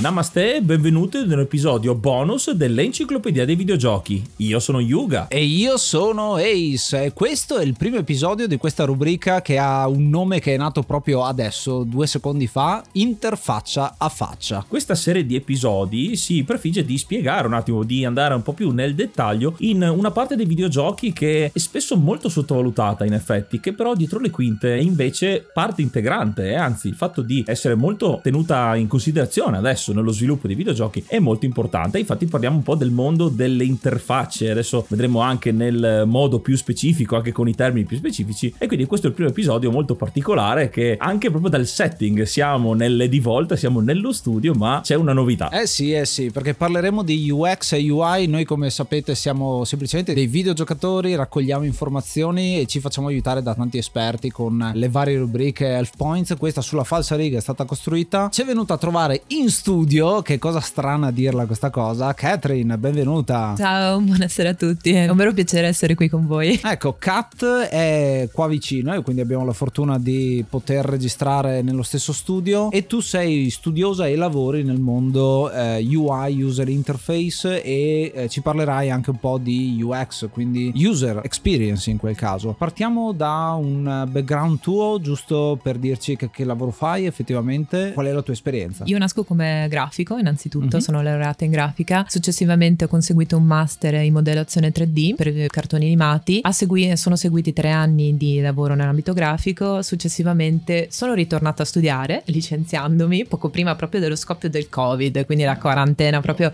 Namaste e benvenuti ad un episodio bonus dell'Enciclopedia dei Videogiochi. Io sono Yuga. E io sono Ace e questo è il primo episodio di questa rubrica che ha un nome che è nato proprio adesso, due secondi fa, Interfaccia a faccia. Questa serie di episodi si prefigge di spiegare un attimo, di andare un po' più nel dettaglio in una parte dei videogiochi che è spesso molto sottovalutata in effetti, che però dietro le quinte è invece parte integrante, eh? anzi il fatto di essere molto tenuta in considerazione adesso adesso nello sviluppo dei videogiochi è molto importante. Infatti parliamo un po' del mondo delle interfacce, adesso vedremo anche nel modo più specifico, anche con i termini più specifici. E quindi questo è il primo episodio molto particolare che anche proprio dal setting siamo nelle di volta, siamo nello studio, ma c'è una novità. Eh sì, eh sì, perché parleremo di UX e UI, noi come sapete siamo semplicemente dei videogiocatori, raccogliamo informazioni e ci facciamo aiutare da tanti esperti con le varie rubriche Health Points. Questa sulla falsa riga è stata costruita, ci è venuta a trovare in studio studio, che cosa strana dirla questa cosa. Catherine, benvenuta. Ciao, buonasera a tutti, è un vero piacere essere qui con voi. Ecco, Kat è qua vicino e quindi abbiamo la fortuna di poter registrare nello stesso studio e tu sei studiosa e lavori nel mondo eh, UI, user interface e eh, ci parlerai anche un po' di UX, quindi user experience in quel caso. Partiamo da un background tuo, giusto per dirci che, che lavoro fai effettivamente, qual è la tua esperienza? Io nasco come grafico innanzitutto, mm-hmm. sono laureata in grafica, successivamente ho conseguito un master in modellazione 3D per cartoni animati, segui- sono seguiti tre anni di lavoro nell'ambito grafico, successivamente sono ritornata a studiare licenziandomi poco prima proprio dello scoppio del covid, quindi la quarantena proprio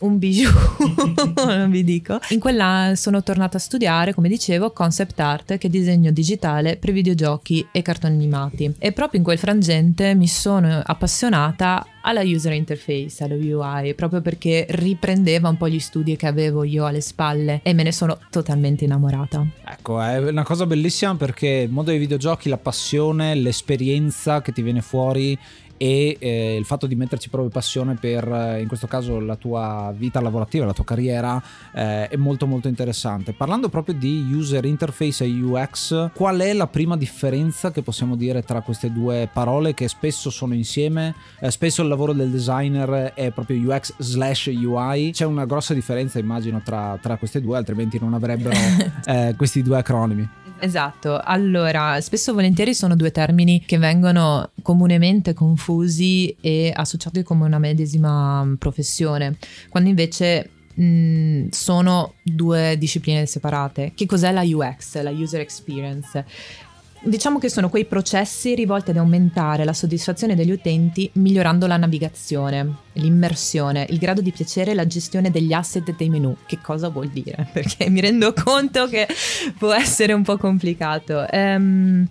un bijou, non vi dico. In quella sono tornata a studiare, come dicevo, concept art, che è disegno digitale per videogiochi e cartoni animati. E proprio in quel frangente mi sono appassionata alla user interface, allo UI, proprio perché riprendeva un po' gli studi che avevo io alle spalle e me ne sono totalmente innamorata. Ecco, è una cosa bellissima perché il mondo dei videogiochi, la passione, l'esperienza che ti viene fuori e eh, il fatto di metterci proprio passione per eh, in questo caso la tua vita lavorativa, la tua carriera eh, è molto molto interessante. Parlando proprio di user interface e UX, qual è la prima differenza che possiamo dire tra queste due parole che spesso sono insieme? Eh, spesso il lavoro del designer è proprio UX slash UI, c'è una grossa differenza immagino tra, tra queste due, altrimenti non avrebbero eh, questi due acronimi. Esatto, allora spesso e volentieri sono due termini che vengono comunemente confusi e associati come una medesima professione, quando invece mh, sono due discipline separate. Che cos'è la UX, la user experience? Diciamo che sono quei processi rivolti ad aumentare la soddisfazione degli utenti migliorando la navigazione, l'immersione, il grado di piacere e la gestione degli asset dei menu. Che cosa vuol dire? Perché mi rendo conto che può essere un po' complicato. Um,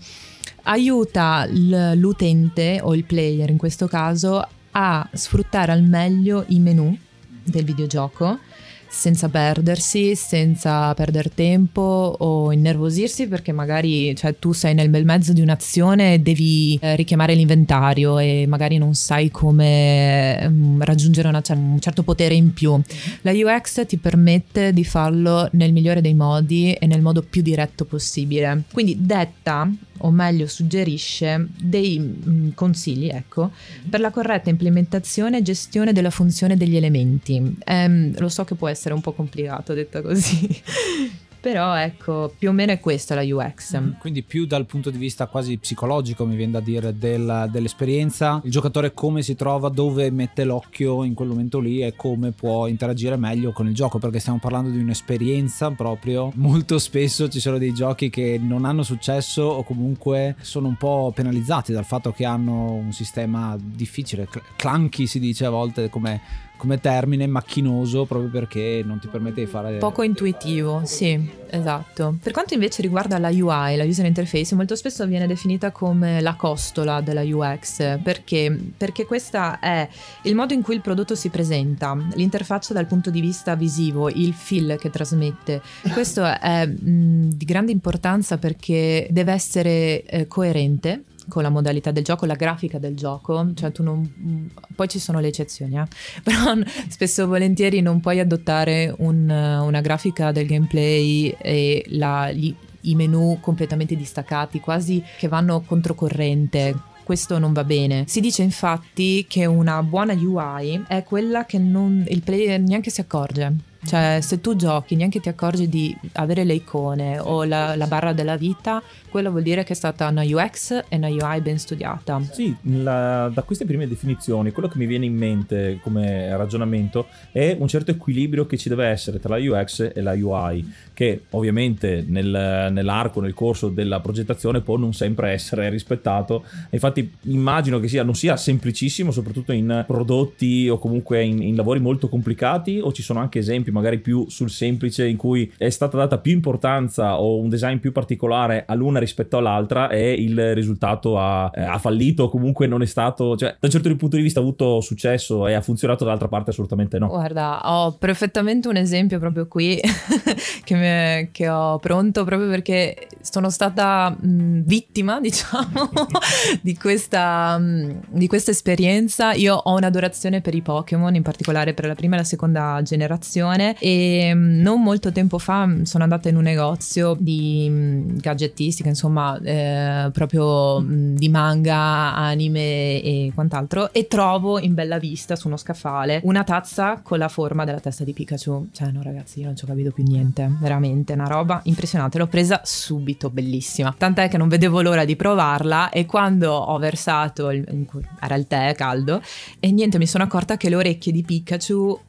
aiuta l'utente o il player in questo caso a sfruttare al meglio i menu del videogioco senza perdersi, senza perdere tempo o innervosirsi perché magari cioè, tu sei nel bel mezzo di un'azione e devi eh, richiamare l'inventario e magari non sai come um, raggiungere una, un certo potere in più. La UX ti permette di farlo nel migliore dei modi e nel modo più diretto possibile. Quindi detta o meglio suggerisce dei mh, mm, consigli ecco, per la corretta implementazione e gestione della funzione degli elementi. Ehm, lo so che può essere un po' complicato detta così. Però ecco, più o meno è questa la UX. Mm, quindi più dal punto di vista quasi psicologico, mi viene da dire, del, dell'esperienza, il giocatore come si trova, dove mette l'occhio in quel momento lì e come può interagire meglio con il gioco, perché stiamo parlando di un'esperienza proprio. Molto spesso ci sono dei giochi che non hanno successo o comunque sono un po' penalizzati dal fatto che hanno un sistema difficile, clunky si dice a volte come come termine macchinoso proprio perché non ti permette di fare poco intuitivo sì esatto. Per quanto invece riguarda la UI la user interface molto spesso viene definita come la costola della UX perché perché questa è il modo in cui il prodotto si presenta l'interfaccia dal punto di vista visivo il feel che trasmette. Questo è mh, di grande importanza perché deve essere eh, coerente con la modalità del gioco, la grafica del gioco, cioè tu non, poi ci sono le eccezioni, eh? però spesso e volentieri non puoi adottare un, una grafica del gameplay e la, gli, i menu completamente distaccati, quasi che vanno controcorrente. Questo non va bene. Si dice infatti che una buona UI è quella che non, il player neanche si accorge. Cioè, se tu giochi, neanche ti accorgi di avere le icone o la, la, barra della vita, quello vuol dire che è stata una UX e una UI ben studiata. Sì, la, da queste prime definizioni, quello che mi viene in mente come ragionamento è un certo equilibrio che ci deve essere tra la UX e la UI, che ovviamente nel, nell'arco, nel corso della progettazione può non sempre essere rispettato. Infatti, immagino che sia, non sia semplicissimo, soprattutto in prodotti o comunque in, in lavori molto complicati, o ci sono anche esempi esempi magari più sul semplice in cui è stata data più importanza o un design più particolare all'una rispetto all'altra e il risultato ha, eh, ha fallito comunque non è stato, cioè da un certo punto di vista ha avuto successo e ha funzionato, dall'altra parte assolutamente no. Guarda, ho perfettamente un esempio proprio qui che, me, che, ho pronto proprio perché sono stata mh, vittima, diciamo, di, questa, mh, di questa esperienza. Io ho un'adorazione per i Pokémon, in particolare per la prima e la seconda generazione giovane e mm, non molto tempo fa mm, sono andata in un negozio di mm, gadgettistica, insomma, eh, proprio di manga, anime e quant'altro e trovo in bella vista su uno scaffale una tazza con la forma della testa di Pikachu. Cioè, no ragazzi, io non ci ho capito più niente, veramente una roba impressionante. L'ho presa subito, bellissima. Tant'è che non vedevo l'ora di provarla e quando ho versato, il, era il tè caldo e niente, mi sono accorta che le orecchie di Pikachu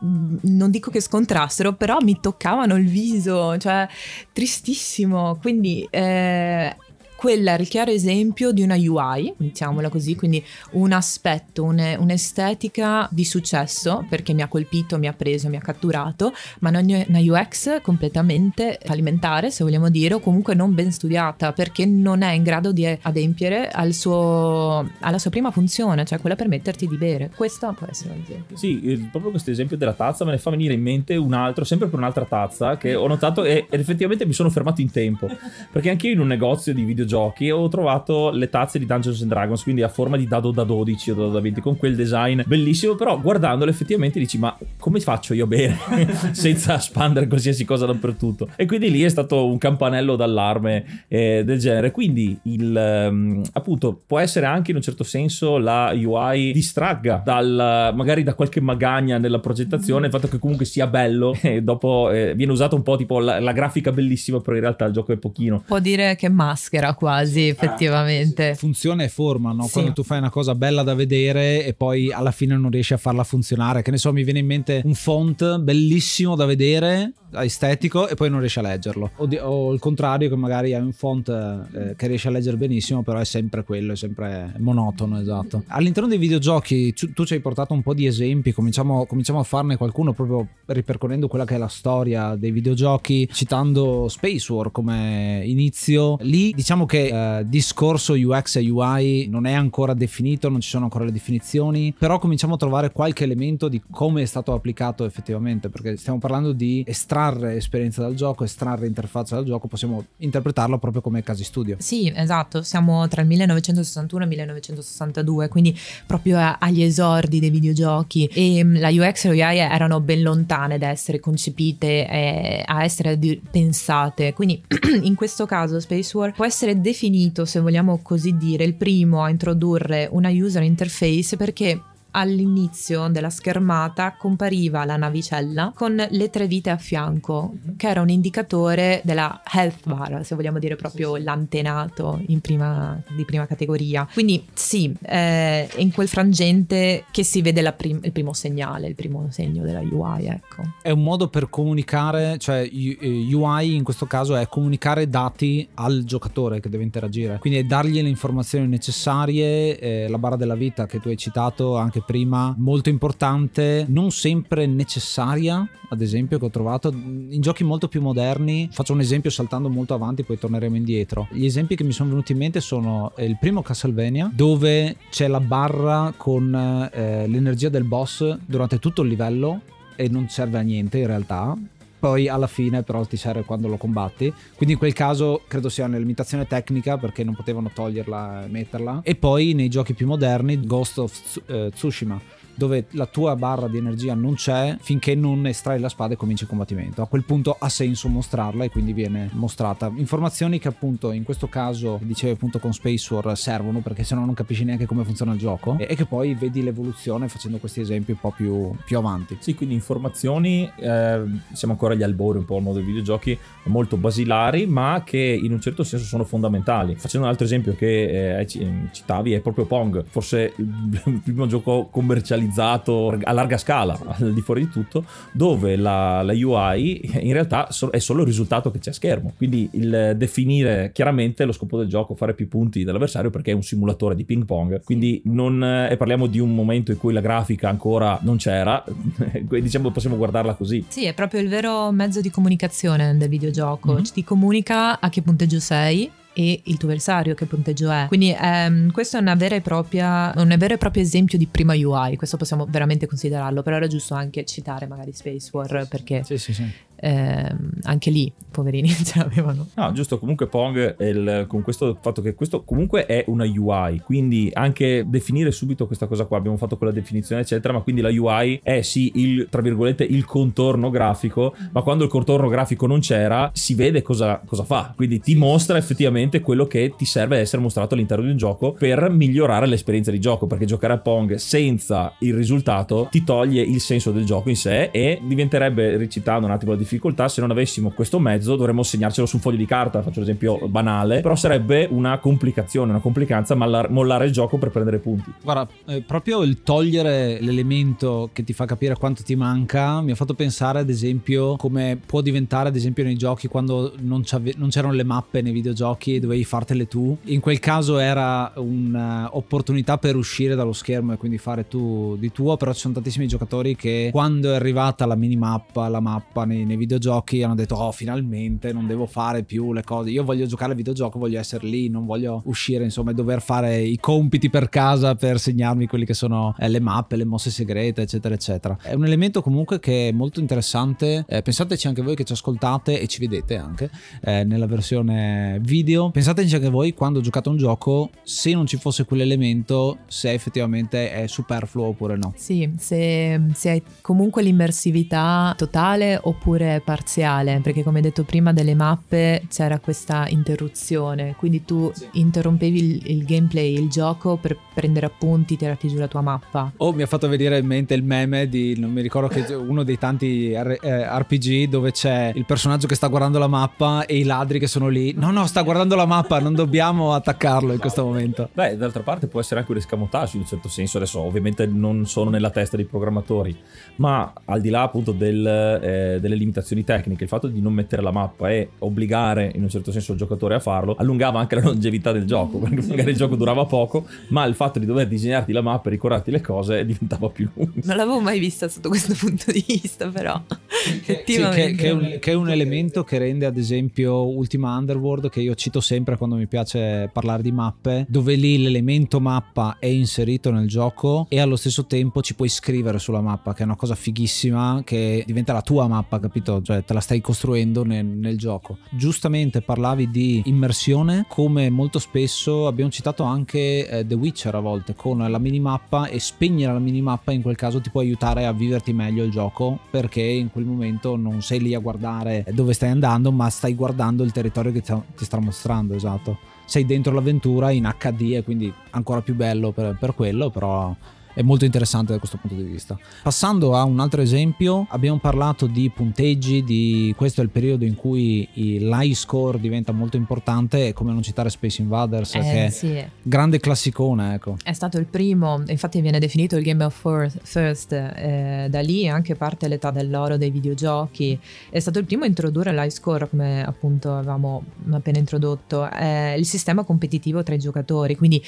non dico che scontrassero, però mi toccavano il viso, cioè tristissimo. Quindi eh, quella è il chiaro esempio di una UI, mettiamola così, quindi un aspetto, un, un'estetica di successo perché mi ha colpito, mi ha preso, mi ha catturato, ma una UX completamente alimentare, se vogliamo dire, o comunque non ben studiata perché non è in grado di adempiere al suo, alla sua prima funzione, cioè quella per metterti di bere. Questo può essere un esempio. Sì, proprio questo esempio della tazza me ne fa venire in mente un altro, sempre per un'altra tazza, che ho notato e, effettivamente mi sono fermato in tempo, perché anche io in un negozio di videogiochi videogiochi ho trovato le tazze di Dungeons and Dragons, quindi a forma di dado da 12 o dado da 20, con quel design bellissimo, però guardandolo effettivamente dici ma come faccio io a bere senza spandere qualsiasi cosa dappertutto? E quindi lì è stato un campanello d'allarme eh, del genere, quindi il, um, appunto può essere anche in un certo senso la UI distragga dal, magari da qualche magagna nella progettazione, il fatto che comunque sia bello e dopo eh, viene usato un po' tipo la, la grafica bellissima, però in realtà il gioco è pochino. Può dire che maschera quasi effettivamente. Funzione e forma, no? Sì. Quando tu fai una cosa bella da vedere e poi alla fine non riesci a farla funzionare. Che ne so, mi viene in mente un font bellissimo da vedere estetico e poi non riesci a leggerlo. O, di, o il contrario che magari hai un font eh, che riesci a leggere benissimo però è sempre quello è sempre monotono esatto. All'interno dei videogiochi tu, tu ci hai portato un po' di esempi cominciamo, cominciamo, a farne qualcuno proprio ripercorrendo quella che è la storia dei videogiochi citando Space War come inizio. Lì diciamo che eh, discorso UX e UI non è ancora definito non ci sono ancora le definizioni però cominciamo a trovare qualche elemento di come è stato applicato effettivamente perché stiamo parlando di estrarre estrarre esperienza dal gioco, estrarre interfaccia dal gioco, possiamo interpretarlo proprio come casi studio. Sì, esatto, siamo tra il 1961 e il 1962, quindi proprio agli esordi dei videogiochi e mm, la UX e l'UI erano ben lontane da essere concepite e a essere pensate, quindi in questo caso Space War può essere definito, se vogliamo così dire, il primo a introdurre una user interface perché all'inizio della schermata compariva la navicella con le tre vite a fianco, che era un indicatore della health bar, se vogliamo dire proprio l'antenato prima, di prima categoria. Quindi sì, è in quel frangente che si vede prim- il primo segnale, il primo segno della UI, ecco. È un modo per comunicare, cioè UI in questo caso è comunicare dati al giocatore che deve interagire, quindi è dargli le informazioni necessarie, eh, la barra della vita che tu hai citato anche prima, molto importante, non sempre necessaria, ad esempio, che ho trovato in giochi molto più moderni. Faccio un esempio saltando molto avanti, poi torneremo indietro. Gli esempi che mi sono venuti in mente sono il primo Castlevania, dove c'è la barra con eh, l'energia del boss durante tutto il livello e non serve a niente in realtà poi alla fine però ti serve quando lo combatti. Quindi in quel caso credo sia una limitazione tecnica perché non potevano toglierla e metterla. E poi nei giochi più moderni Ghost of eh, Tsushima dove la tua barra di energia non c'è finché non estrai la spada e cominci il combattimento. A quel punto ha senso mostrarla e quindi viene mostrata. Informazioni che appunto in questo caso, dicevi appunto con Space War, servono perché sennò non capisci neanche come funziona il gioco e, che poi vedi l'evoluzione facendo questi esempi un po' più, più avanti. Sì, quindi informazioni, eh, siamo ancora agli albori un po' al modo dei videogiochi, molto basilari ma che in un certo senso sono fondamentali. Facendo un altro esempio che eh, citavi è proprio Pong, forse il primo gioco commercializzato realizzato a larga scala, al di fuori di tutto, dove la, la UI in realtà è solo il risultato che c'è a schermo. Quindi il definire chiaramente lo scopo del gioco, fare più punti dell'avversario perché è un simulatore di ping pong. Quindi non e parliamo di un momento in cui la grafica ancora non c'era, diciamo possiamo guardarla così. Sì, è proprio il vero mezzo di comunicazione del videogioco. Mm-hmm. Ti comunica a che punteggio sei e il tuo avversario che punteggio è. Quindi ehm, questo è una vera e propria, un vero e proprio esempio di prima UI, questo possiamo veramente considerarlo, però era giusto anche citare magari Space War perché sì, sì, sì eh, anche lì poverini ce l'avevano. No, giusto, comunque Pong il, con questo fatto che questo comunque è una UI, quindi anche definire subito questa cosa qua, abbiamo fatto quella definizione eccetera, ma quindi la UI è sì il, tra virgolette, il contorno grafico, ma quando il contorno grafico non c'era si vede cosa, cosa fa, quindi ti mostra effettivamente quello che ti serve ad essere mostrato all'interno di un gioco per migliorare l'esperienza di gioco, perché giocare a Pong senza il risultato ti toglie il senso del gioco in sé e diventerebbe, recitando un attimo la difficoltà se non avessimo questo mezzo dovremmo segnarcelo su un foglio di carta faccio l'esempio banale però sarebbe una complicazione una complicanza mollare il gioco per prendere punti. Guarda eh, proprio il togliere l'elemento che ti fa capire quanto ti manca mi ha fatto pensare ad esempio come può diventare ad esempio nei giochi quando non, non c'erano le mappe nei videogiochi e dovevi fartele tu. In quel caso era un'opportunità per uscire dallo schermo e quindi fare tu di tuo però ci sono tantissimi giocatori che quando è arrivata la minimappa la mappa nei, nei videogiochi hanno detto oh finalmente non devo fare più le cose. Io voglio giocare al videogioco voglio essere lì non voglio uscire insomma e dover fare i compiti per casa per segnarmi quelli che sono eh, le mappe le mosse segrete eccetera eccetera. È un elemento comunque che è molto interessante eh, pensateci anche voi che ci ascoltate e ci vedete anche eh, nella versione video. Pensateci anche voi quando giocate un gioco se non ci fosse quell'elemento se effettivamente è superfluo oppure no. Sì se, se hai comunque l'immersività totale oppure parziale, perché come detto prima delle mappe c'era questa interruzione, quindi tu sì. interrompevi il, il, gameplay, il gioco per prendere appunti, tirarti giù la tua mappa. Oh, mi ha fatto venire in mente il meme di, non mi ricordo che uno dei tanti R, eh, RPG dove c'è il personaggio che sta guardando la mappa e i ladri che sono lì. No, no, sta guardando la mappa, non dobbiamo attaccarlo in questo momento. Beh, d'altra parte può essere anche un escamotage in un certo senso, adesso ovviamente non sono nella testa dei programmatori, ma al di là appunto del, eh, delle limitazioni limitazioni tecniche, il fatto di non mettere la mappa e obbligare in un certo senso il giocatore a farlo, allungava anche la longevità del gioco, perché magari il gioco durava poco, ma il fatto di dover disegnarti la mappa e ricordarti le cose diventava più lungo. Non l'avevo mai vista sotto questo punto di vista, però. Che, sì, che, che, è un, che, è un, elemento che rende ad esempio Ultima Underworld, che io cito sempre quando mi piace parlare di mappe, dove lì l'elemento mappa è inserito nel gioco e allo stesso tempo ci puoi scrivere sulla mappa, che è una cosa fighissima, che diventa la tua mappa, capito? Capito? Cioè te la stai costruendo nel, nel, gioco. Giustamente parlavi di immersione, come molto spesso abbiamo citato anche eh, The Witcher a volte con la minimappa e spegnere la minimappa in quel caso ti può aiutare a viverti meglio il gioco perché in quel momento non sei lì a guardare dove stai andando ma stai guardando il territorio che ti sta mostrando, esatto. Sei dentro l'avventura in HD e quindi ancora più bello per, per quello, però è molto interessante da questo punto di vista. Passando a un altro esempio, abbiamo parlato di punteggi, di questo è il periodo in cui l'high score diventa molto importante, come non citare Space Invaders, Eh, che è sì. grande classicone, ecco. È stato il primo, infatti viene definito il Game of First, first, eh, da lì anche parte l'età dell'oro dei videogiochi. È stato il primo a introdurre l'high score, come appunto avevamo appena introdotto, eh, il sistema competitivo tra i giocatori. Quindi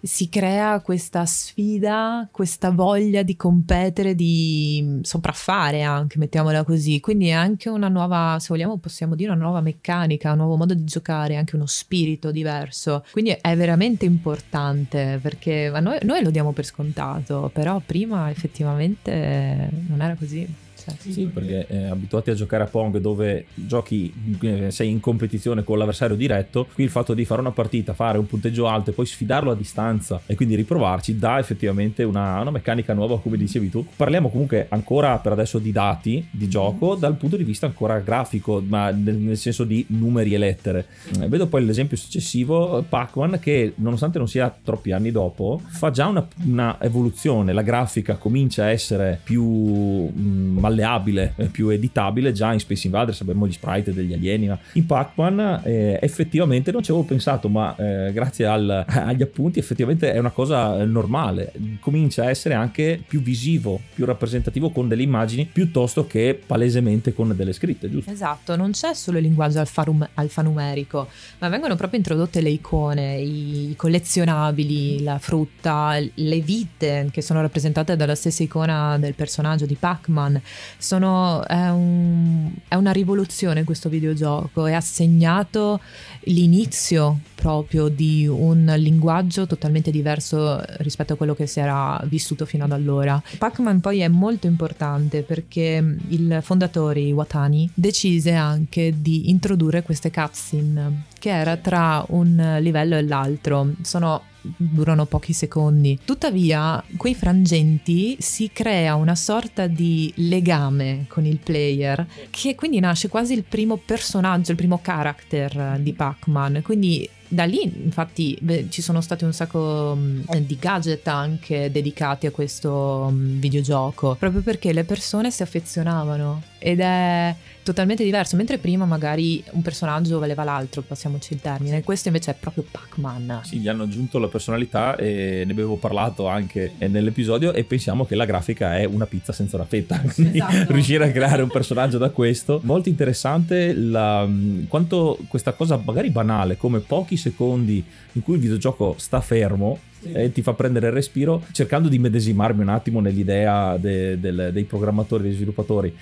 si crea questa sfida, questa voglia di competere, di sopraffare anche, mettiamola così. Quindi è anche una nuova, se vogliamo possiamo dire, una nuova meccanica, un nuovo modo di giocare, anche uno spirito diverso. Quindi è veramente importante perché noi, noi lo diamo per scontato, però prima effettivamente non era così. Cioè, Sì, perché eh, abituati a giocare a Pong dove giochi, eh, sei in competizione con l'avversario diretto, qui il fatto di fare una partita, fare un punteggio alto e poi sfidarlo a distanza e quindi riprovarci dà effettivamente una, una meccanica nuova, come dicevi tu. Parliamo comunque ancora per adesso di dati di gioco dal punto di vista ancora grafico, ma nel, nel senso di numeri e lettere. Eh, vedo poi l'esempio successivo, Pac-Man, che nonostante non sia troppi anni dopo, fa già una, una evoluzione, la grafica comincia a essere più mh, malleabile, eh, più editabile già in Space Invaders abbiamo gli sprite degli alieni ma in Pac-Man eh, effettivamente non ci avevo pensato ma eh, grazie al- agli appunti effettivamente è una cosa eh, normale comincia a essere anche più visivo più rappresentativo con delle immagini piuttosto che palesemente con delle scritte giusto? Esatto, non c'è solo il linguaggio alfarum- alfanumerico, ma vengono proprio introdotte le icone, i collezionabili, la frutta, le vite che sono rappresentate dalla stessa icona del personaggio di Pac-Man. Sono, è, un- è una rivoluzione questo videogioco e ha segnato l'inizio proprio di un linguaggio totalmente diverso rispetto a quello che si era vissuto fino ad allora. Pac-Man poi è molto importante perché il fondatore Iwatani decise anche di introdurre queste cutscene che era tra un livello e l'altro. Sono durano pochi secondi. Tuttavia, quei frangenti si crea una sorta di legame con il player, che quindi nasce quasi il primo personaggio, il primo character di Pac-Man. Quindi da lì, infatti, beh, ci sono stati un sacco mh, di gadget anche dedicati a questo mh, videogioco, proprio perché le persone si affezionavano ed è totalmente diverso. Mentre prima magari un personaggio valeva l'altro, passiamoci il termine, questo invece è proprio Pac-Man. Sì, gli hanno aggiunto la personalità e ne avevo parlato anche nell'episodio e pensiamo che la grafica è una pizza senza una fetta. Quindi Esatto. riuscire a creare un personaggio da questo. Molto interessante la- quanto questa cosa magari banale, come pochi secondi in cui il videogioco sta fermo e ti fa prendere il respiro, cercando di medesimarmi un attimo nell'idea de- del- dei programmatori, dei sviluppatori.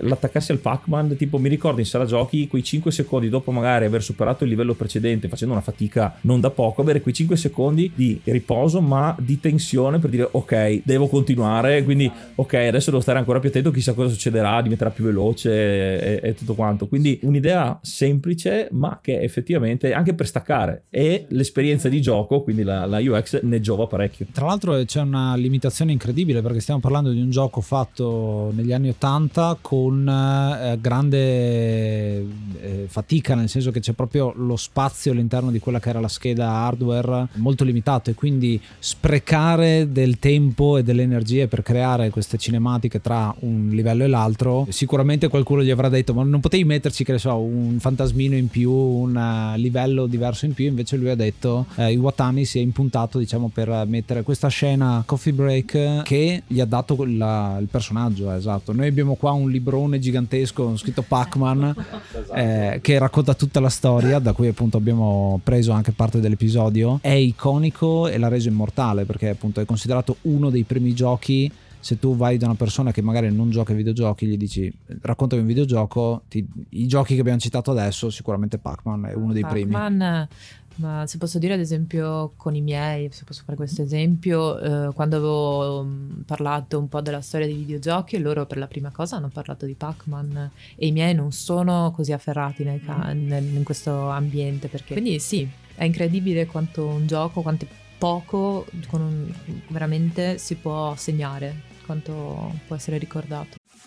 L'attaccarsi al Pac-Man, tipo mi ricordo in sala giochi quei 5 secondi dopo magari aver superato il livello precedente facendo una fatica non da poco, avere quei 5 secondi di riposo ma di tensione per dire ok, devo continuare, quindi ok, adesso devo stare ancora più attento, chissà cosa succederà, diventerà più veloce e, e tutto quanto. Quindi un'idea semplice ma che effettivamente anche per staccare e l'esperienza di gioco, quindi la, la UX ne giova parecchio. Tra l'altro c'è una limitazione incredibile perché stiamo parlando di un gioco fatto negli anni 80 con eh, grande eh, fatica, nel senso che c'è proprio lo spazio all'interno di quella che era la scheda hardware molto limitato e quindi sprecare del tempo e delle energie per creare queste cinematiche tra un livello e l'altro, sicuramente qualcuno gli avrà detto ma non potevi metterci che ne so un fantasmino in più, un eh, livello diverso in più, invece lui ha detto eh, Iwatani si è impuntato diciamo per mettere questa scena coffee break che gli ha dato la- il personaggio, esatto. Noi abbiamo qua un librone gigantesco scritto Pac-Man eh, che racconta tutta la storia, da cui appunto abbiamo preso anche parte dell'episodio. È iconico e l'ha reso immortale perché appunto è considerato uno dei primi giochi. Se tu vai da una persona che magari non gioca ai videogiochi, gli dici raccontami un videogioco, ti- i giochi che abbiamo citato adesso, sicuramente Pac-Man è uno dei primi. Pac-Man, ma se posso dire ad esempio con i miei, se posso fare questo esempio, eh, quando avevo mm, parlato un po' della storia dei videogiochi, loro per la prima cosa hanno parlato di Pac-Man e i miei non sono così afferrati nel ca- nel- in questo ambiente. Perché... Quindi sì, è incredibile quanto un gioco, quanto poco con un- veramente si può segnare, quanto può essere ricordato.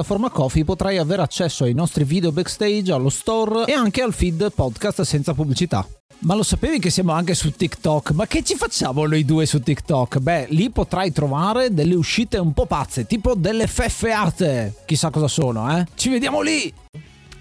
piattaforma Coffee potrai avere accesso ai nostri video backstage, allo store e anche al feed podcast senza pubblicità. Ma lo sapevi che siamo anche su TikTok? Ma che ci facciamo noi due su TikTok? Beh, lì potrai trovare delle uscite un po' pazze, tipo delle feffeate. Chissà cosa sono, eh? Ci vediamo lì!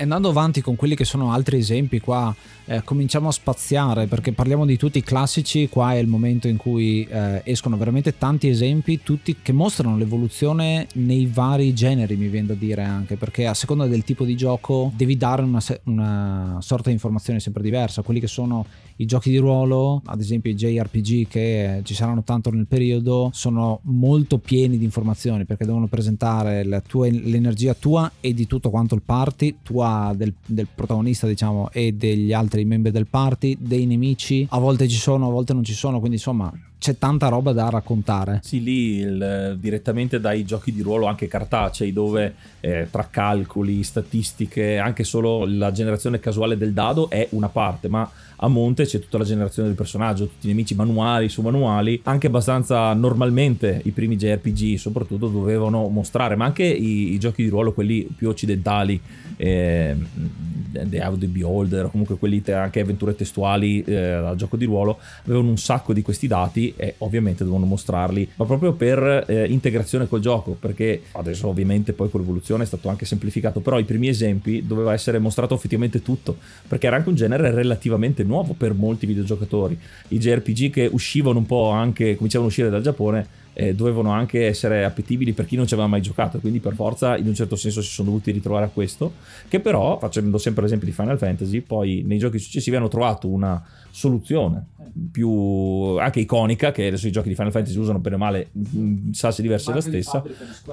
Andando avanti con quelli che sono altri esempi qua, eh, cominciamo a spaziare perché parliamo di tutti i classici, qua è il momento in cui eh, escono veramente tanti esempi, tutti che mostrano l'evoluzione nei vari generi, mi viene da dire anche, perché a seconda del tipo di gioco devi dare una, una sorta di informazione sempre diversa, quelli che sono i giochi di ruolo, ad esempio i JRPG che ci saranno tanto nel periodo, sono molto pieni di informazioni perché devono presentare tua, l'energia tua e di tutto quanto il party, tua del, del protagonista diciamo e degli altri membri del party, dei nemici, a volte ci sono, a volte non ci sono, quindi insomma c'è tanta roba da raccontare. Sì, lì il, direttamente dai giochi di ruolo anche cartacei, dove eh, tra calcoli, statistiche, anche solo la generazione casuale del dado è una parte, ma a monte c'è tutta la generazione del personaggio, tutti i nemici manuali su manuali, anche abbastanza normalmente i primi JRPG soprattutto dovevano mostrare, ma anche i, i giochi di ruolo, quelli più occidentali, eh, The Out the Beholder, comunque quelli anche avventure testuali eh, al gioco di ruolo, avevano un sacco di questi dati e ovviamente devono mostrarli, ma proprio per eh, integrazione col gioco, perché adesso ovviamente poi con l'evoluzione è stato anche semplificato, però i primi esempi doveva essere mostrato effettivamente tutto, perché era anche un genere relativamente nuovo per molti videogiocatori. I JRPG che uscivano un po' anche, cominciavano a uscire dal Giappone, eh, dovevano anche essere appetibili per chi non ci aveva mai giocato, quindi per forza in un certo senso si sono dovuti ritrovare a questo, che però, facendo sempre l'esempio di Final Fantasy, poi nei giochi successivi hanno trovato una soluzione più anche iconica, che adesso i giochi di Final Fantasy usano bene o male salse diverse la stessa.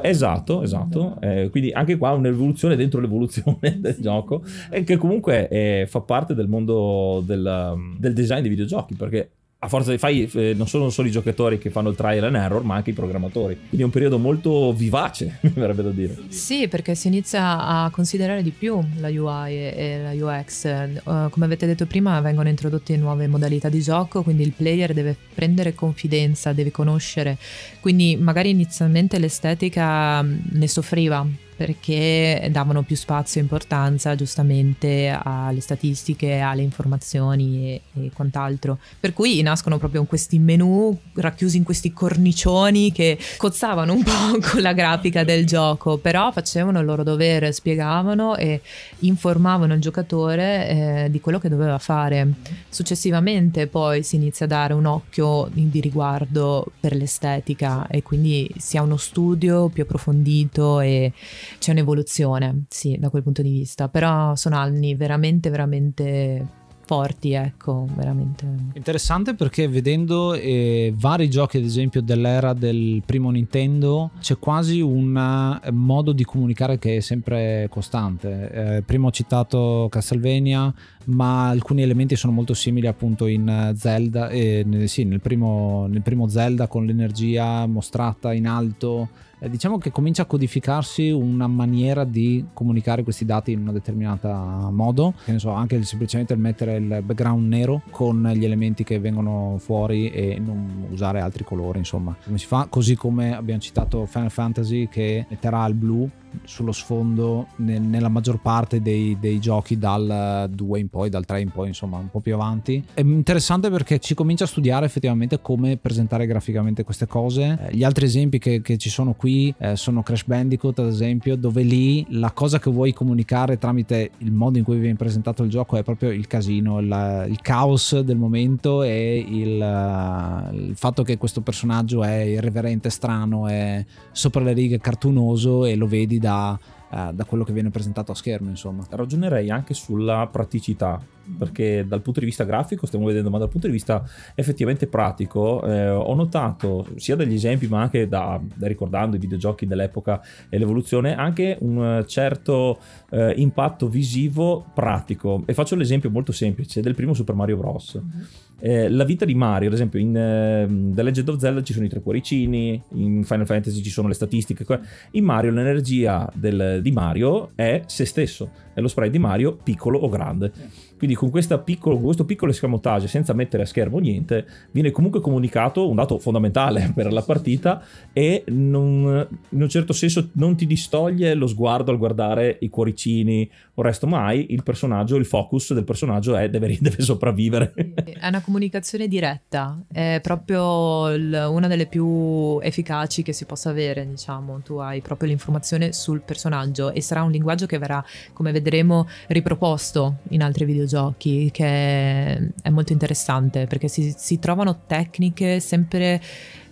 Esatto, esatto. Eh, quindi anche qua un'evoluzione dentro l'evoluzione del gioco, e che comunque eh, fa parte del mondo del, del design dei videogiochi, perché a forza di fai, eh, non sono solo i giocatori che fanno il trial and error, ma anche i programmatori. Quindi è un periodo molto vivace, mi verrebbe da dire. Sì, perché si inizia a considerare di più la UI e, la UX. Uh, come avete detto prima, vengono introdotte nuove modalità di gioco, quindi il player deve prendere confidenza, deve conoscere. Quindi magari inizialmente l'estetica mm, ne soffriva perché davano più spazio e importanza giustamente alle statistiche, alle informazioni e, e, quant'altro. Per cui nascono proprio questi menu racchiusi in questi cornicioni che cozzavano un po' con la grafica del gioco, però facevano il loro dovere, spiegavano e informavano il giocatore eh, di quello che doveva fare. Successivamente poi si inizia a dare un occhio di riguardo per l'estetica e quindi si ha uno studio più approfondito e c'è un'evoluzione, sì, da quel punto di vista, però sono anni veramente, veramente forti, ecco, veramente. Interessante perché vedendo eh, vari giochi, ad esempio, dell'era del primo Nintendo, c'è quasi un eh, modo di comunicare che è sempre costante. Eh, prima ho citato Castlevania, ma alcuni elementi sono molto simili appunto in Zelda, eh, sì, nel primo, nel primo Zelda con l'energia mostrata in alto eh, diciamo che comincia a codificarsi una maniera di comunicare questi dati in una determinata modo, che ne so, anche semplicemente il mettere il background nero con gli elementi che vengono fuori e non usare altri colori, insomma, come si fa, così come abbiamo citato Final Fantasy che metterà il blu sullo sfondo nel, nella maggior parte dei, dei, giochi dal 2 in poi, dal 3 in poi, insomma, un po' più avanti. È interessante perché ci comincia a studiare effettivamente come presentare graficamente queste cose. Eh, gli altri esempi che, che, ci sono qui eh, sono Crash Bandicoot, ad esempio, dove lì la cosa che vuoi comunicare tramite il modo in cui viene presentato il gioco è proprio il casino, il, il caos del momento e il, il fatto che questo personaggio è irreverente, strano, è sopra le righe cartunoso e lo vedi da uh, da quello che viene presentato a schermo, insomma. Ragionerei anche sulla praticità, perché dal punto di vista grafico stiamo vedendo, ma dal punto di vista effettivamente pratico eh, ho notato sia dagli esempi, ma anche da, da, ricordando i videogiochi dell'epoca e l'evoluzione, anche un certo eh, impatto visivo pratico. E faccio l'esempio molto semplice del primo Super Mario Bros. Mm-hmm eh, la vita di Mario, ad esempio, in uh, The Legend of Zelda ci sono i tre cuoricini, in Final Fantasy ci sono le statistiche. In Mario l'energia del, di Mario è se stesso, è lo sprite di Mario piccolo o grande. Quindi con piccolo, questo piccolo escamotage, senza mettere a schermo niente, viene comunque comunicato un dato fondamentale per la partita e non, in un certo senso non ti distoglie lo sguardo al guardare i cuoricini o resto mai, il personaggio, il focus del personaggio è deve, deve sopravvivere. È una comunicazione diretta, è proprio il, una delle più efficaci che si possa avere, diciamo, tu hai proprio l'informazione sul personaggio e sarà un linguaggio che verrà, come vedremo, riproposto in altri videogiochi, che è molto interessante perché si, si trovano tecniche sempre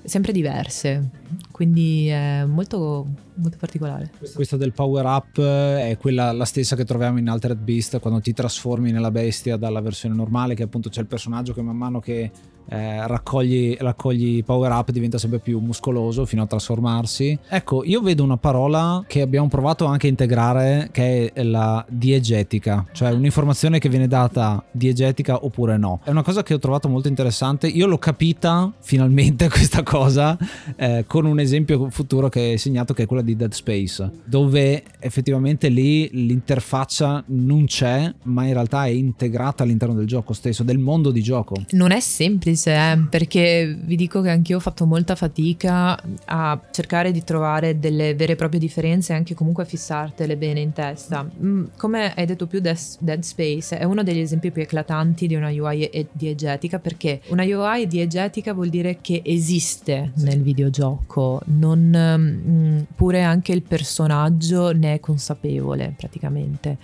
sempre diverse, quindi è molto, molto particolare. Questa del power up è quella la stessa che troviamo in Altered Beast quando ti trasformi nella bestia dalla versione normale, che appunto c'è il personaggio che man mano che eh, raccogli, raccogli power up diventa sempre più muscoloso fino a trasformarsi. Ecco, io vedo una parola che abbiamo provato anche a integrare che è la diegetica, cioè un'informazione che viene data diegetica oppure no. È una cosa che ho trovato molto interessante. Io l'ho capita finalmente questa cosa eh, con un esempio futuro che hai segnato che è quella di Dead Space, dove effettivamente lì l'interfaccia non c'è, ma in realtà è integrata all'interno del gioco stesso, del mondo di gioco. Non è semplice semplice, eh, perché vi dico che anch'io ho fatto molta fatica a cercare di trovare delle vere e proprie differenze e anche comunque fissartele bene in testa. Mm, come hai detto più, Dead Space è uno degli esempi più eclatanti di una UI diegetica perché una UI diegetica vuol dire che esiste nel videogioco, non, mm, pure anche il personaggio ne è consapevole praticamente.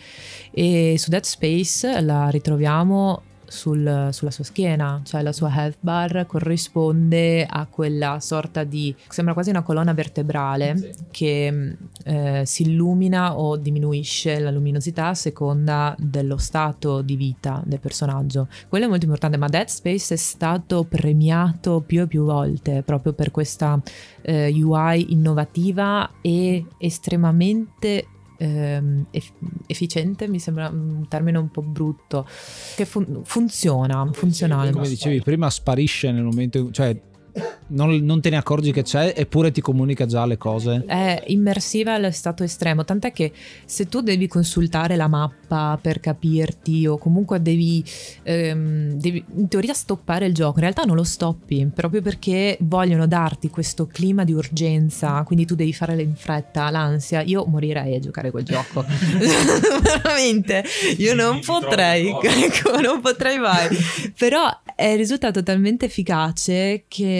E su Dead Space la ritroviamo sul, sulla sua schiena, cioè la sua health bar corrisponde a quella sorta di, sembra quasi una colonna vertebrale sì. che eh, si illumina o diminuisce la luminosità a seconda dello stato di vita del personaggio. Quello è molto importante, ma Dead Space è stato premiato più e più volte proprio per questa eh, UI innovativa e estremamente ehm, efficiente, mi sembra un termine un po' brutto, che fun- funziona, funzionale. Come dicevi prima, sparisce nel momento, cioè non, non, te ne accorgi che c'è eppure ti comunica già le cose. È immersiva allo stato estremo, tant'è che se tu devi consultare la mappa per capirti o comunque devi, ehm, devi in teoria stoppare il gioco, in realtà non lo stoppi proprio perché vogliono darti questo clima di urgenza, quindi tu devi fare in fretta, l'ansia. Io morirei a giocare quel gioco. Veramente, io non potrei, ecco, non potrei mai. Però è risultato talmente efficace che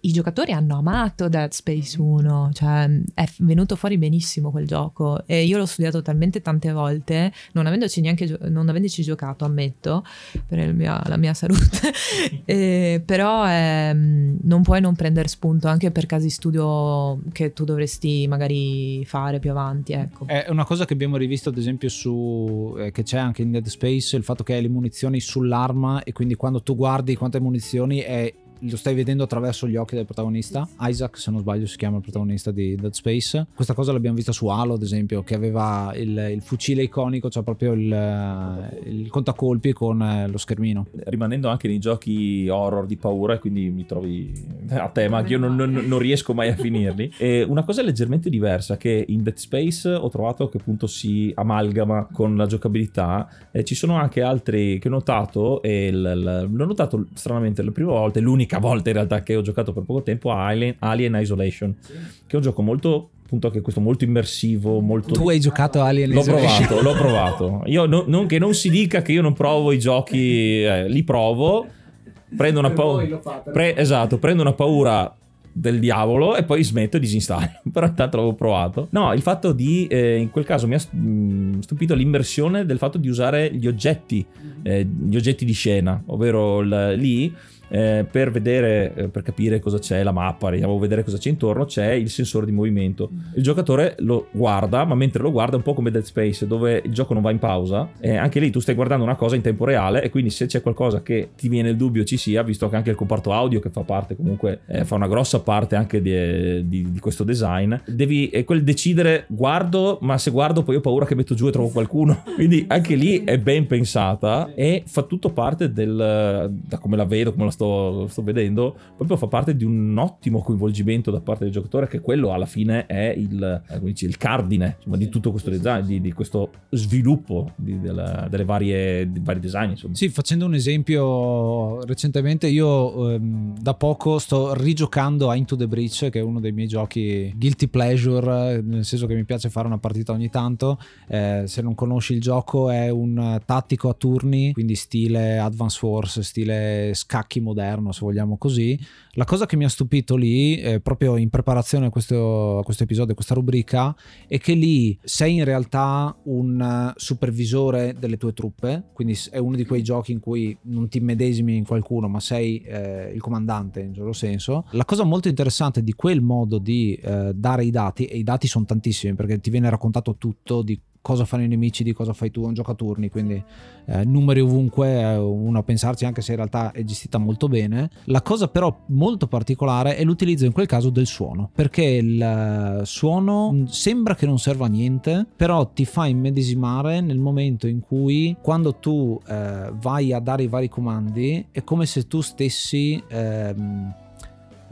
i giocatori hanno amato Dead Space 1, cioè è venuto fuori benissimo quel gioco e io l'ho studiato talmente tante volte, non avendoci neanche non avendoci giocato, ammetto, per mia, la mia salute, e, però è, non puoi non prendere spunto anche per casi studio che tu dovresti magari fare più avanti, ecco. È una cosa che abbiamo rivisto ad esempio su eh, che c'è anche in Dead Space, il fatto che hai le munizioni sull'arma e quindi quando tu guardi quante munizioni è lo stai vedendo attraverso gli occhi del protagonista. Isaac, se non sbaglio, si chiama il protagonista di Dead Space. Questa cosa l'abbiamo vista su Halo, ad esempio, che aveva il, il fucile iconico, cioè proprio il, il contacolpi con eh, lo schermino. Rimanendo anche nei giochi horror di paura, quindi mi trovi a tema, che io non, non, non, riesco mai a finirli. E una cosa leggermente diversa che in Dead Space ho trovato che appunto si amalgama con la giocabilità. Eh, ci sono anche altri che ho notato, e l, l, l'ho notato stranamente le prime volte, l'unica l'unica volta in realtà che ho giocato per poco tempo a Alien, Alien Isolation, sì. che è un gioco molto appunto anche questo molto immersivo, molto... Tu hai giocato Alien l'ho Isolation? Provato, l'ho provato. Io no, non, che non si dica che io non provo i giochi, eh, li provo, prendo una paura... Pre- esatto, prendo una paura del diavolo e poi smetto e disinstallo. Però intanto l'avevo provato. No, il fatto di, eh, in quel caso mi ha mm, stupito l'immersione del fatto di usare gli oggetti, mm-hmm. eh, gli oggetti di scena, ovvero l- lì eh, per vedere, eh, per capire cosa c'è la mappa, andiamo a vedere cosa c'è intorno, c'è il sensore di movimento. Mm. Il giocatore lo guarda, ma mentre lo guarda è un po' come Dead Space, dove il gioco non va in pausa, e anche lì tu stai guardando una cosa in tempo reale e quindi se c'è qualcosa che ti viene il dubbio ci sia, visto che anche il comparto audio che fa parte comunque, eh, fa una grossa parte anche di, di, di questo design, devi è quel decidere guardo, ma se guardo poi ho paura che metto giù e trovo qualcuno. quindi anche lì è ben pensata e fa tutto parte del, da come la vedo, come la sto, sto vedendo, proprio fa parte di un ottimo coinvolgimento da parte del giocatore che quello alla fine è il, eh, dice, il cardine insomma, di tutto questo design, di, di questo sviluppo di, della, delle varie, vari design. Insomma. Sì, facendo un esempio, recentemente io ehm, da poco sto rigiocando a Into the Breach, che è uno dei miei giochi guilty pleasure, nel senso che mi piace fare una partita ogni tanto. Eh, se non conosci il gioco è un tattico a turni, quindi stile Advance Force, stile scacchi moderno, se vogliamo così. La cosa che mi ha stupito lì, eh, proprio in preparazione a questo, a questo episodio, a questa rubrica, è che lì sei in realtà un supervisore delle tue truppe, quindi è uno di quei giochi in cui non ti medesimi in qualcuno, ma sei eh, il comandante in certo senso. La cosa molto interessante di quel modo di eh, dare i dati, e i dati sono tantissimi perché ti viene raccontato tutto di cosa fanno i nemici, di cosa fai tu, un giocaturni, quindi eh, numeri ovunque, eh, uno a pensarci anche se in realtà è gestita molto bene. La cosa però molto particolare è l'utilizzo in quel caso del suono, perché il eh, suono sembra che non serva a niente, però ti fa immedesimare nel momento in cui quando tu eh, vai a dare i vari comandi è come se tu stessi... Ehm,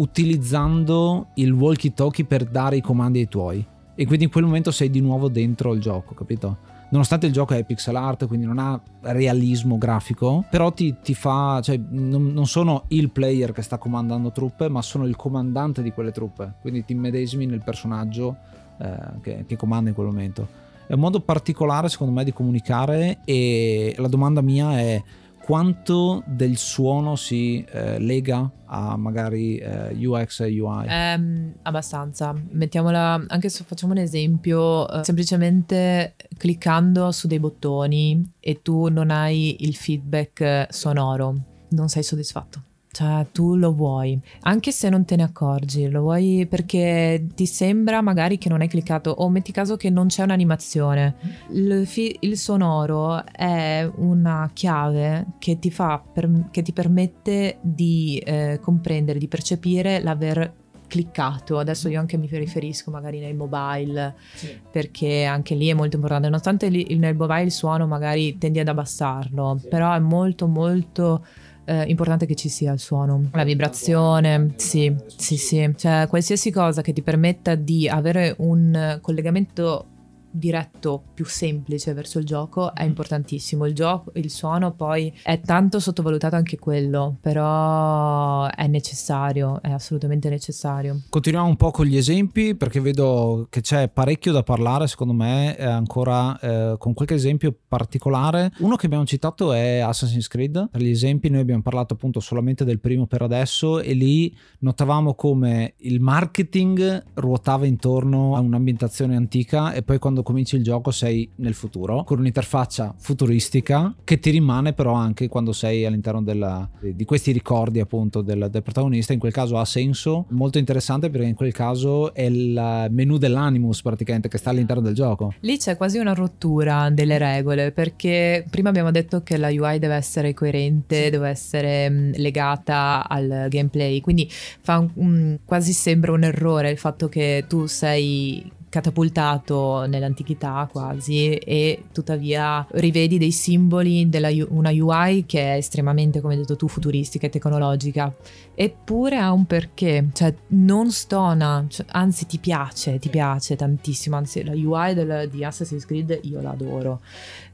utilizzando il walkie talkie per dare i comandi ai tuoi e quindi in quel momento sei di nuovo dentro il gioco, capito? Nonostante il gioco è pixel art, quindi non ha realismo grafico, però ti, ti fa, cioè non, non, sono il player che sta comandando truppe, ma sono il comandante di quelle truppe, quindi ti medesimi nel personaggio eh, che, che comanda in quel momento. È un modo particolare secondo me di comunicare e la domanda mia è quanto del suono si eh, lega a magari eh, UX e UI? Um, abbastanza. Mettiamola, anche se facciamo un esempio, uh, semplicemente cliccando su dei bottoni e tu non hai il feedback sonoro, non sei soddisfatto. Cioè, tu lo vuoi, anche se non te ne accorgi, lo vuoi perché ti sembra magari che non hai cliccato o metti caso che non c'è un'animazione. Il, fi- il sonoro è una chiave che ti, fa per- che ti permette di eh, comprendere, di percepire l'aver cliccato. Adesso io anche mi riferisco magari nel mobile, sì. perché anche lì è molto importante. Nonostante lì, nel mobile il suono magari tendi ad abbassarlo, sì. però è molto molto eh, importante che ci sia il suono, la vibrazione, sì, sì, sì, cioè qualsiasi cosa che ti permetta di avere un collegamento diretto più semplice verso il gioco è importantissimo. Il gioco, il suono poi è tanto sottovalutato anche quello, però è necessario, è assolutamente necessario. Continuiamo un po' con gli esempi perché vedo che c'è parecchio da parlare, secondo me, ancora eh, con qualche esempio particolare. Uno che abbiamo citato è Assassin's Creed. Per gli esempi noi abbiamo parlato appunto solamente del primo per adesso e lì notavamo come il marketing ruotava intorno a un'ambientazione antica e poi quando quando cominci il gioco sei nel futuro, con un'interfaccia futuristica che ti rimane però anche quando sei all'interno della, di questi ricordi appunto del, del, protagonista. In quel caso ha senso, molto interessante perché in quel caso è il menu dell'animus praticamente che sta all'interno del gioco. Lì c'è quasi una rottura delle regole perché prima abbiamo detto che la UI deve essere coerente, sì. deve essere mm, legata al gameplay, quindi fa un, un, quasi sembra un errore il fatto che tu sei catapultato nell'antichità quasi e tuttavia rivedi dei simboli della una UI che è estremamente, come hai detto tu, futuristica e tecnologica. Eppure ha un perché, cioè non stona, cioè, anzi ti piace, ti piace tantissimo, anzi la UI del, di Assassin's Creed io l'adoro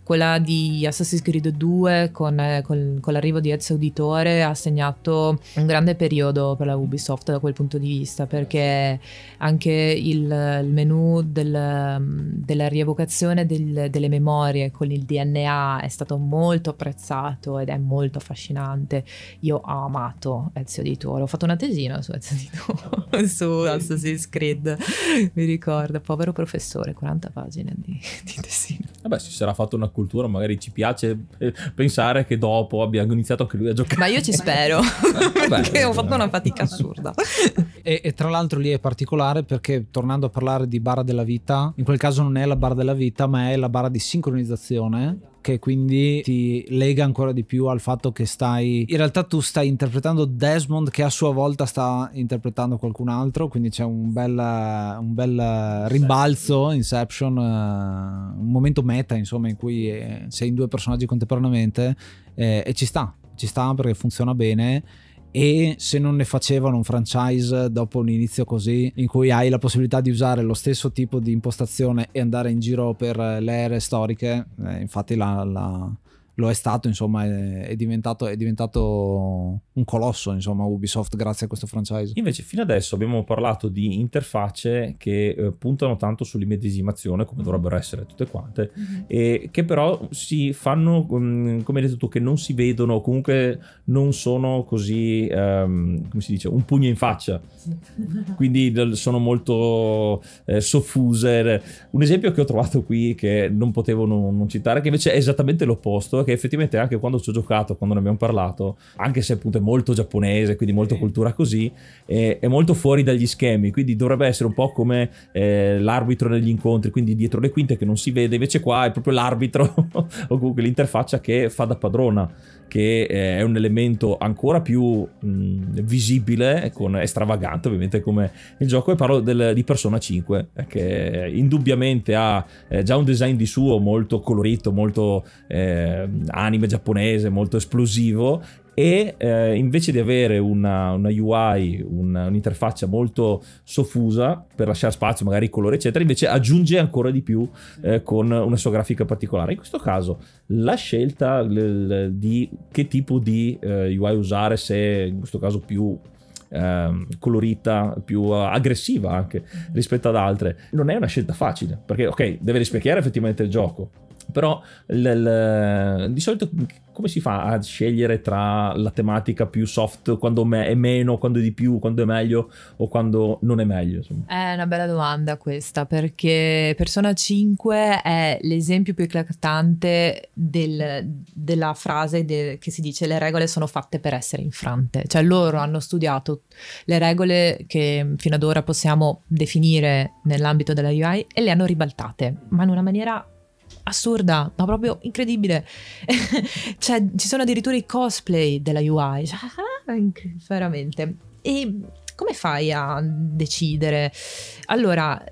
quella di Assassin's Creed 2 con, eh, con, con, l'arrivo di Ezio Auditore ha segnato un grande periodo per la Ubisoft da quel punto di vista perché anche il, il menu del, della rievocazione del, delle memorie con il DNA è stato molto apprezzato ed è molto affascinante. Io ho amato Ezio Auditore ho fatto una tesina su Ezio Auditore su Assassin's Creed. Mi ricordo povero professore 40 pagine di, di tesina. Vabbè, si sarà fatto una cultura, magari ci piace eh, pensare che dopo abbia iniziato anche lui a giocare. Ma io ci spero, perché ho fatto una fatica assurda. E, e, tra l'altro lì è particolare perché tornando a parlare di barra della vita, in quel caso non è la barra della vita, ma è la barra di sincronizzazione che quindi ti lega ancora di più al fatto che stai in realtà tu stai interpretando Desmond che a sua volta sta interpretando qualcun altro quindi c'è un bel, un bel rimbalzo Inception uh, un momento meta insomma in cui eh, sei in due personaggi contemporaneamente eh, e ci sta ci sta perché funziona bene e se non ne facevano un franchise dopo un inizio così in cui hai la possibilità di usare lo stesso tipo di impostazione e andare in giro per le ere storiche eh, infatti la, la lo è stato, insomma, è, è, diventato, è, diventato, un colosso, insomma, Ubisoft grazie a questo franchise. Invece fino adesso abbiamo parlato di interfacce che eh, puntano tanto sull'immedesimazione, come dovrebbero essere tutte quante, mm-hmm. e che però si fanno, um, come hai detto tu, che non si vedono, comunque non sono così, um, come si dice, un pugno in faccia. Quindi sono molto eh, soffuse. Un esempio che ho trovato qui, che non potevo non, non citare, che invece è esattamente l'opposto, che effettivamente anche quando ci ho giocato, quando ne abbiamo parlato, anche se appunto è molto giapponese, quindi molto cultura così, è, è molto fuori dagli schemi, quindi dovrebbe essere un po' come eh, l'arbitro negli incontri, quindi dietro le quinte che non si vede, invece qua è proprio l'arbitro o comunque l'interfaccia che fa da padrona che eh, è un elemento ancora più mh, visibile, con, estravagante ovviamente come il gioco, e parlo del, di Persona 5, eh, che indubbiamente ha eh, già un design di suo molto colorito, molto eh, anime giapponese, molto esplosivo e eh, invece di avere una, una UI, una, un'interfaccia molto soffusa per lasciare spazio, magari colore eccetera, invece aggiunge ancora di più eh, con una sua grafica particolare. In questo caso la scelta l, l, di che tipo di eh, UI usare, se in questo caso più ehm, colorita, più aggressiva anche rispetto ad altre, non è una scelta facile, perché ok, deve rispecchiare effettivamente il gioco, però l, l, di solito come si fa a scegliere tra la tematica più soft quando è meno, quando è di più, quando è meglio o quando non è meglio? Insomma? È una bella domanda questa perché Persona 5 è l'esempio più eclatante del, della frase de, che si dice le regole sono fatte per essere infrante, cioè loro hanno studiato le regole che fino ad ora possiamo definire nell'ambito della UI e le hanno ribaltate, ma in una maniera assurda, ma proprio incredibile. cioè, ci sono addirittura i cosplay della UI, cioè, veramente. E come fai a decidere? Allora,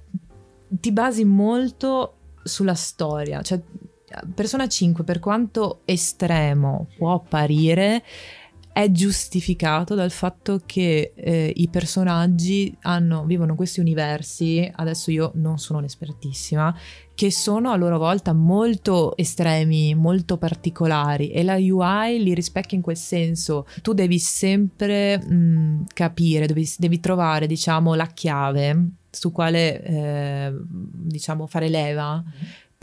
ti basi molto sulla storia, cioè Persona 5 per quanto estremo può apparire è giustificato dal fatto che eh, i personaggi hanno, vivono questi universi, adesso io non sono un'espertissima, che sono a loro volta molto estremi, molto particolari e la UI li rispecchia in quel senso. Tu devi sempre mh, capire, devi, devi, trovare diciamo la chiave su quale eh, diciamo fare leva.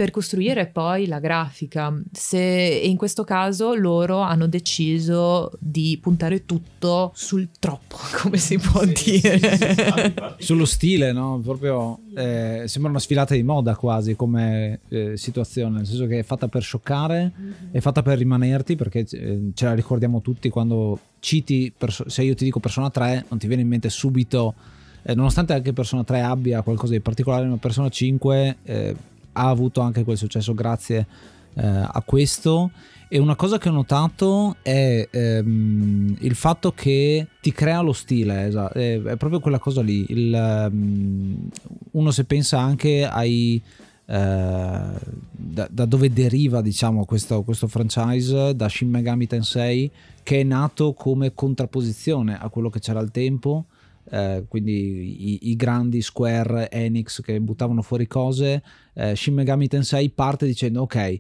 Per costruire poi la grafica. Se, e in questo caso loro hanno deciso di puntare tutto sul troppo, come si può sì, dire. Sì, sì, Sullo stile, no? Proprio eh, sembra una sfilata di moda quasi come eh, situazione, nel senso che è fatta per scioccare, mm-hmm. è fatta per rimanerti, perché eh, ce la ricordiamo tutti quando citi, perso- se io ti dico Persona 3, non ti viene in mente subito. Eh, nonostante anche Persona 3 abbia qualcosa di particolare, ma Persona 5 eh, ha avuto anche quel successo grazie eh, a questo. E una cosa che ho notato è ehm, il fatto che ti crea lo stile, esatto, è, è, proprio quella cosa lì. Il, um, uno se pensa anche ai... Uh, da, da, dove deriva diciamo questo, questo, franchise da Shin Megami Tensei che è nato come contrapposizione a quello che c'era al tempo eh, quindi i, i, grandi Square Enix che buttavano fuori cose, eh, Shin Megami Tensei parte dicendo ok,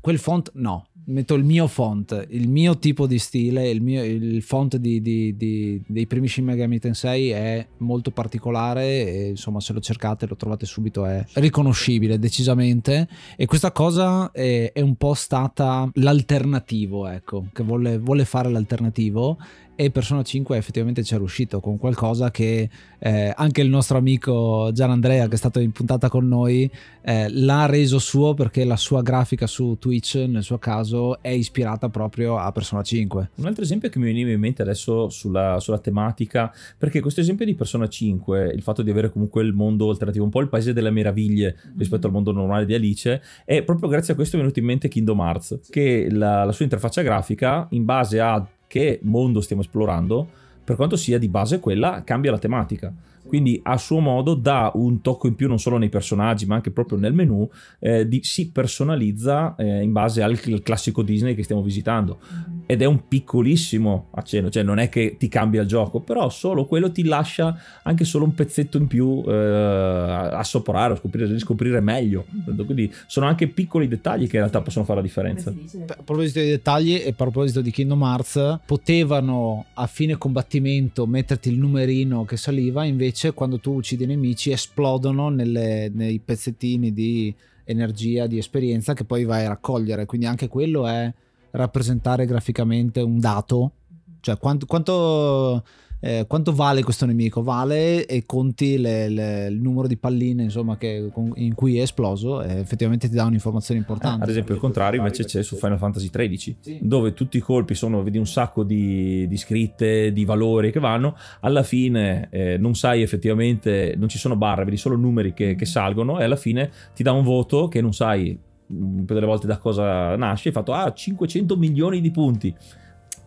quel font no, metto il mio font, il mio tipo di stile, il, mio, il font di, di, di, dei primi Shin Megami Tensei è molto particolare e insomma se lo cercate lo trovate subito, è riconoscibile decisamente. E questa cosa è, è un po' stata l'alternativo, ecco, che vuole, vuole fare l'alternativo e Persona 5 effettivamente ci è riuscito con qualcosa che eh, anche il nostro amico Gian Andrea che è stato in puntata con noi eh, l'ha reso suo perché la sua grafica su Twitch nel suo caso è ispirata proprio a Persona 5 un altro esempio che mi veniva in mente adesso sulla, sulla tematica perché questo esempio di Persona 5 il fatto di avere comunque il mondo alternativo un po' il paese delle meraviglie rispetto al mondo normale di Alice è proprio grazie a questo è venuto in mente Kingdom Hearts che la, la sua interfaccia grafica in base a che mondo stiamo esplorando per quanto sia di base quella, cambia la tematica. Quindi a suo modo dà un tocco in più non solo nei personaggi ma anche proprio nel menu, eh, di, si personalizza eh, in base al classico Disney che stiamo visitando. Ed è un piccolissimo accenno, cioè non è che ti cambia il gioco, però solo quello ti lascia anche solo un pezzetto in più eh, a soprare, a scoprire, a riscoprire meglio. Quindi sono anche piccoli dettagli che in realtà possono fare la differenza. A proposito di dettagli e a proposito di Kingdom Hearts, potevano a fine combattimento metterti il numerino che saliva, invece invece quando tu uccidi i nemici esplodono nelle, nei pezzettini di energia, di esperienza che poi vai a raccogliere. Quindi anche quello è rappresentare graficamente un dato. Cioè quanto, quanto eh, quanto vale questo nemico? Vale e conti le, le, il numero di palline insomma, che, in cui è esploso e effettivamente ti dà un'informazione importante. Eh, ad esempio il contrario invece c'è su Final Fantasy XIII sì. dove tutti i colpi sono, vedi un sacco di, di scritte, di valori che vanno, alla fine eh, non sai effettivamente, non ci sono barre, vedi solo numeri che, che salgono e alla fine ti dà un voto che non sai un po' delle volte da cosa nasce, hai fatto ah 500 milioni di punti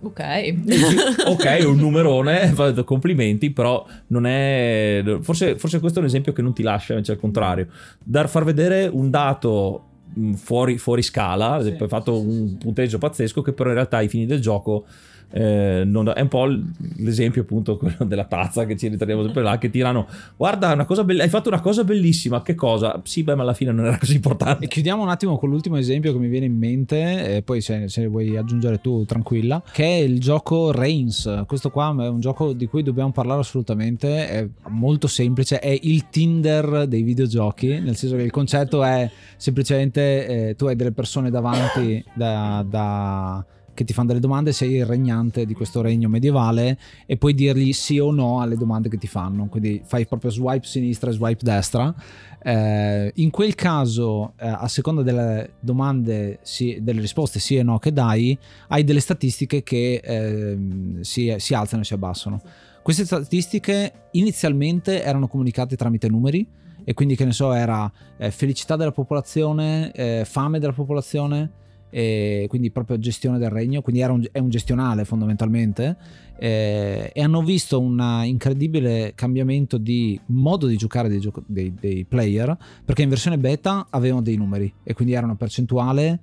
Ok. ok, un numerone, complimenti, però non è... Forse, forse, questo è un esempio che non ti lascia, invece al contrario. Dar far vedere un dato mm, fuori, fuori scala, sì, fatto sì, un punteggio pazzesco che però in realtà ai fini del gioco eh, non, è un po' l'esempio appunto quello della tazza che ci ritorniamo sempre là che tirano guarda be- hai fatto una cosa bellissima che cosa? sì beh ma alla fine non era così importante e chiudiamo un attimo con l'ultimo esempio che mi viene in mente e poi se, se vuoi aggiungere tu tranquilla che è il gioco Reigns questo qua è un gioco di cui dobbiamo parlare assolutamente è molto semplice è il Tinder dei videogiochi nel senso che il concetto è semplicemente eh, tu hai delle persone davanti da, da che ti fanno delle domande, sei il regnante di questo regno medievale e puoi dirgli sì o no alle domande che ti fanno. Quindi fai proprio swipe sinistra e swipe destra. Eh, in quel caso, eh, a seconda delle domande, sì, delle risposte sì e no che dai, hai delle statistiche che eh, si, si alzano e si abbassano. Queste statistiche inizialmente erano comunicate tramite numeri e quindi che ne so era eh, felicità della popolazione, eh, fame della popolazione, e quindi proprio gestione del regno, quindi un, è un gestionale fondamentalmente, eh, e hanno visto un incredibile cambiamento di modo di giocare dei, gioco- dei, dei, player, perché in versione beta avevano dei numeri e quindi era una percentuale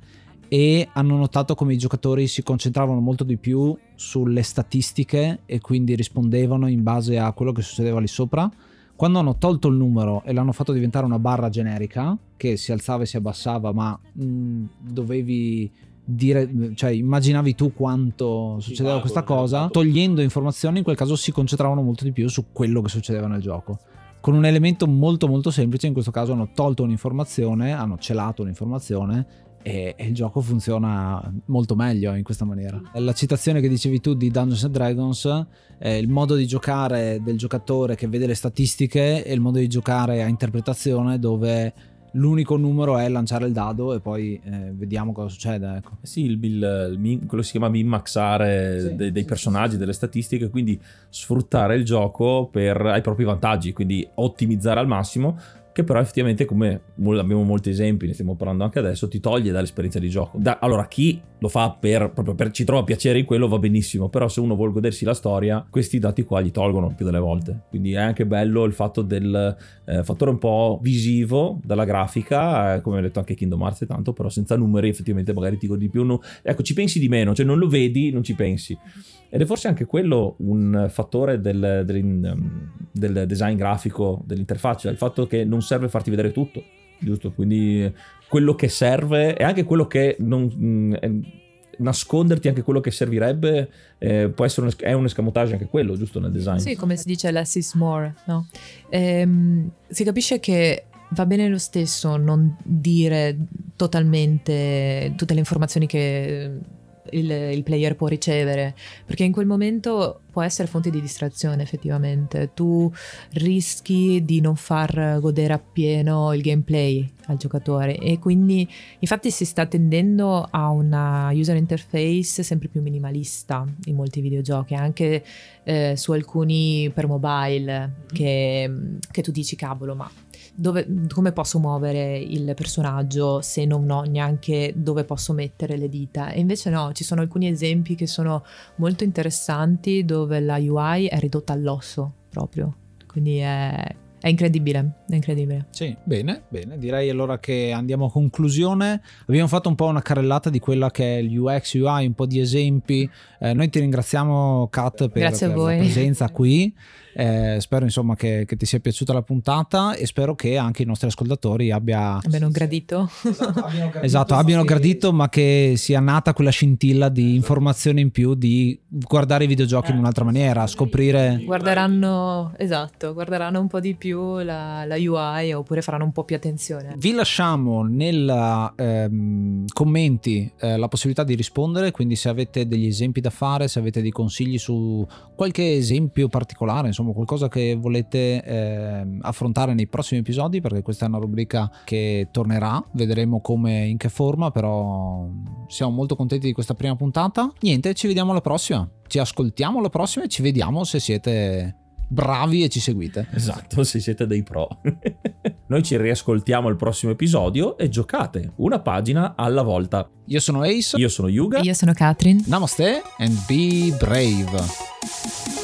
e hanno notato come i giocatori si concentravano molto di più sulle statistiche e quindi rispondevano in base a quello che succedeva lì sopra quando hanno tolto il numero e l'hanno fatto diventare una barra generica, che si alzava e si abbassava, ma mh, dovevi dire, cioè immaginavi tu quanto succedeva questa cosa, togliendo informazioni, in quel caso si concentravano molto di più su quello che succedeva nel gioco. Con un elemento molto molto semplice, in questo caso hanno tolto un'informazione, hanno celato un'informazione e, e, il gioco funziona molto meglio in questa maniera. La citazione che dicevi tu di Dungeons and Dragons, eh, il modo di giocare del giocatore che vede le statistiche e il modo di giocare a interpretazione dove l'unico numero è lanciare il dado e poi eh, vediamo cosa succede. Ecco. Sì, il, il, il, quello si chiama min-maxare sì, de, dei sì, personaggi, sì. delle statistiche, quindi sfruttare il gioco per, ai propri vantaggi, quindi ottimizzare al massimo che però effettivamente come abbiamo molti esempi, ne stiamo parlando anche adesso, ti toglie dall'esperienza di gioco. Da, allora chi lo fa per, proprio per ci trova piacere in quello va benissimo, però se uno vuole godersi la storia, questi dati qua gli tolgono più delle volte. Quindi è anche bello il fatto del eh, fattore un po' visivo dalla grafica, eh, come ho detto anche Kingdom Hearts tanto, però senza numeri effettivamente magari ti godi di più. No, ecco, ci pensi di meno, cioè non lo vedi, non ci pensi. Ed è forse anche quello un fattore del, del, del design grafico dell'interfaccia, il fatto che non serve farti vedere tutto, giusto? Quindi quello che serve è anche quello che non... Mh, mm, nasconderti anche quello che servirebbe eh, può essere un, è un escamotage anche quello giusto nel design sì come si dice less is more no? ehm, si capisce che va bene lo stesso non dire totalmente tutte le informazioni che il, il player può ricevere, perché in quel momento può essere fonte di distrazione effettivamente. Tu rischi di non far godere appieno il gameplay al giocatore e quindi infatti si sta tendendo a una user interface sempre più minimalista in molti videogiochi, anche eh, su alcuni per mobile che, che tu dici cavolo ma dove, come posso muovere il personaggio se non ho neanche dove posso mettere le dita. E invece no, ci sono alcuni esempi che sono molto interessanti dove la UI è ridotta all'osso proprio. Quindi è, è incredibile, è incredibile. Sì, bene, bene. Direi allora che andiamo a conclusione. Abbiamo fatto un po' una carrellata di quella che è l'UX, UI, un po' di esempi. Eh, noi ti ringraziamo, Kat, per, per la presenza qui. Eh, spero insomma che, che, ti sia piaciuta la puntata e spero che anche i nostri ascoltatori abbia... abbiano gradito. Esatto, abbiano gradito, esatto, abbiano gradito ma che sia nata quella scintilla di informazione in più di guardare i videogiochi in un'altra maniera, scoprire... Guarderanno, esatto, guarderanno un po' di più la, la UI oppure faranno un po' più attenzione. Vi lasciamo nei ehm, commenti eh, la possibilità di rispondere, quindi se avete degli esempi da fare, se avete dei consigli su qualche esempio particolare, insomma insomma qualcosa che volete eh, affrontare nei prossimi episodi perché questa è una rubrica che tornerà, vedremo come in che forma, però siamo molto contenti di questa prima puntata. Niente, ci vediamo alla prossima. Ci ascoltiamo alla prossima e ci vediamo se siete bravi e ci seguite. Esatto, se siete dei pro. Noi ci riascoltiamo il prossimo episodio e giocate una pagina alla volta. Io sono Ace. Io sono Yuga. Io sono Katrin. Namaste and be brave.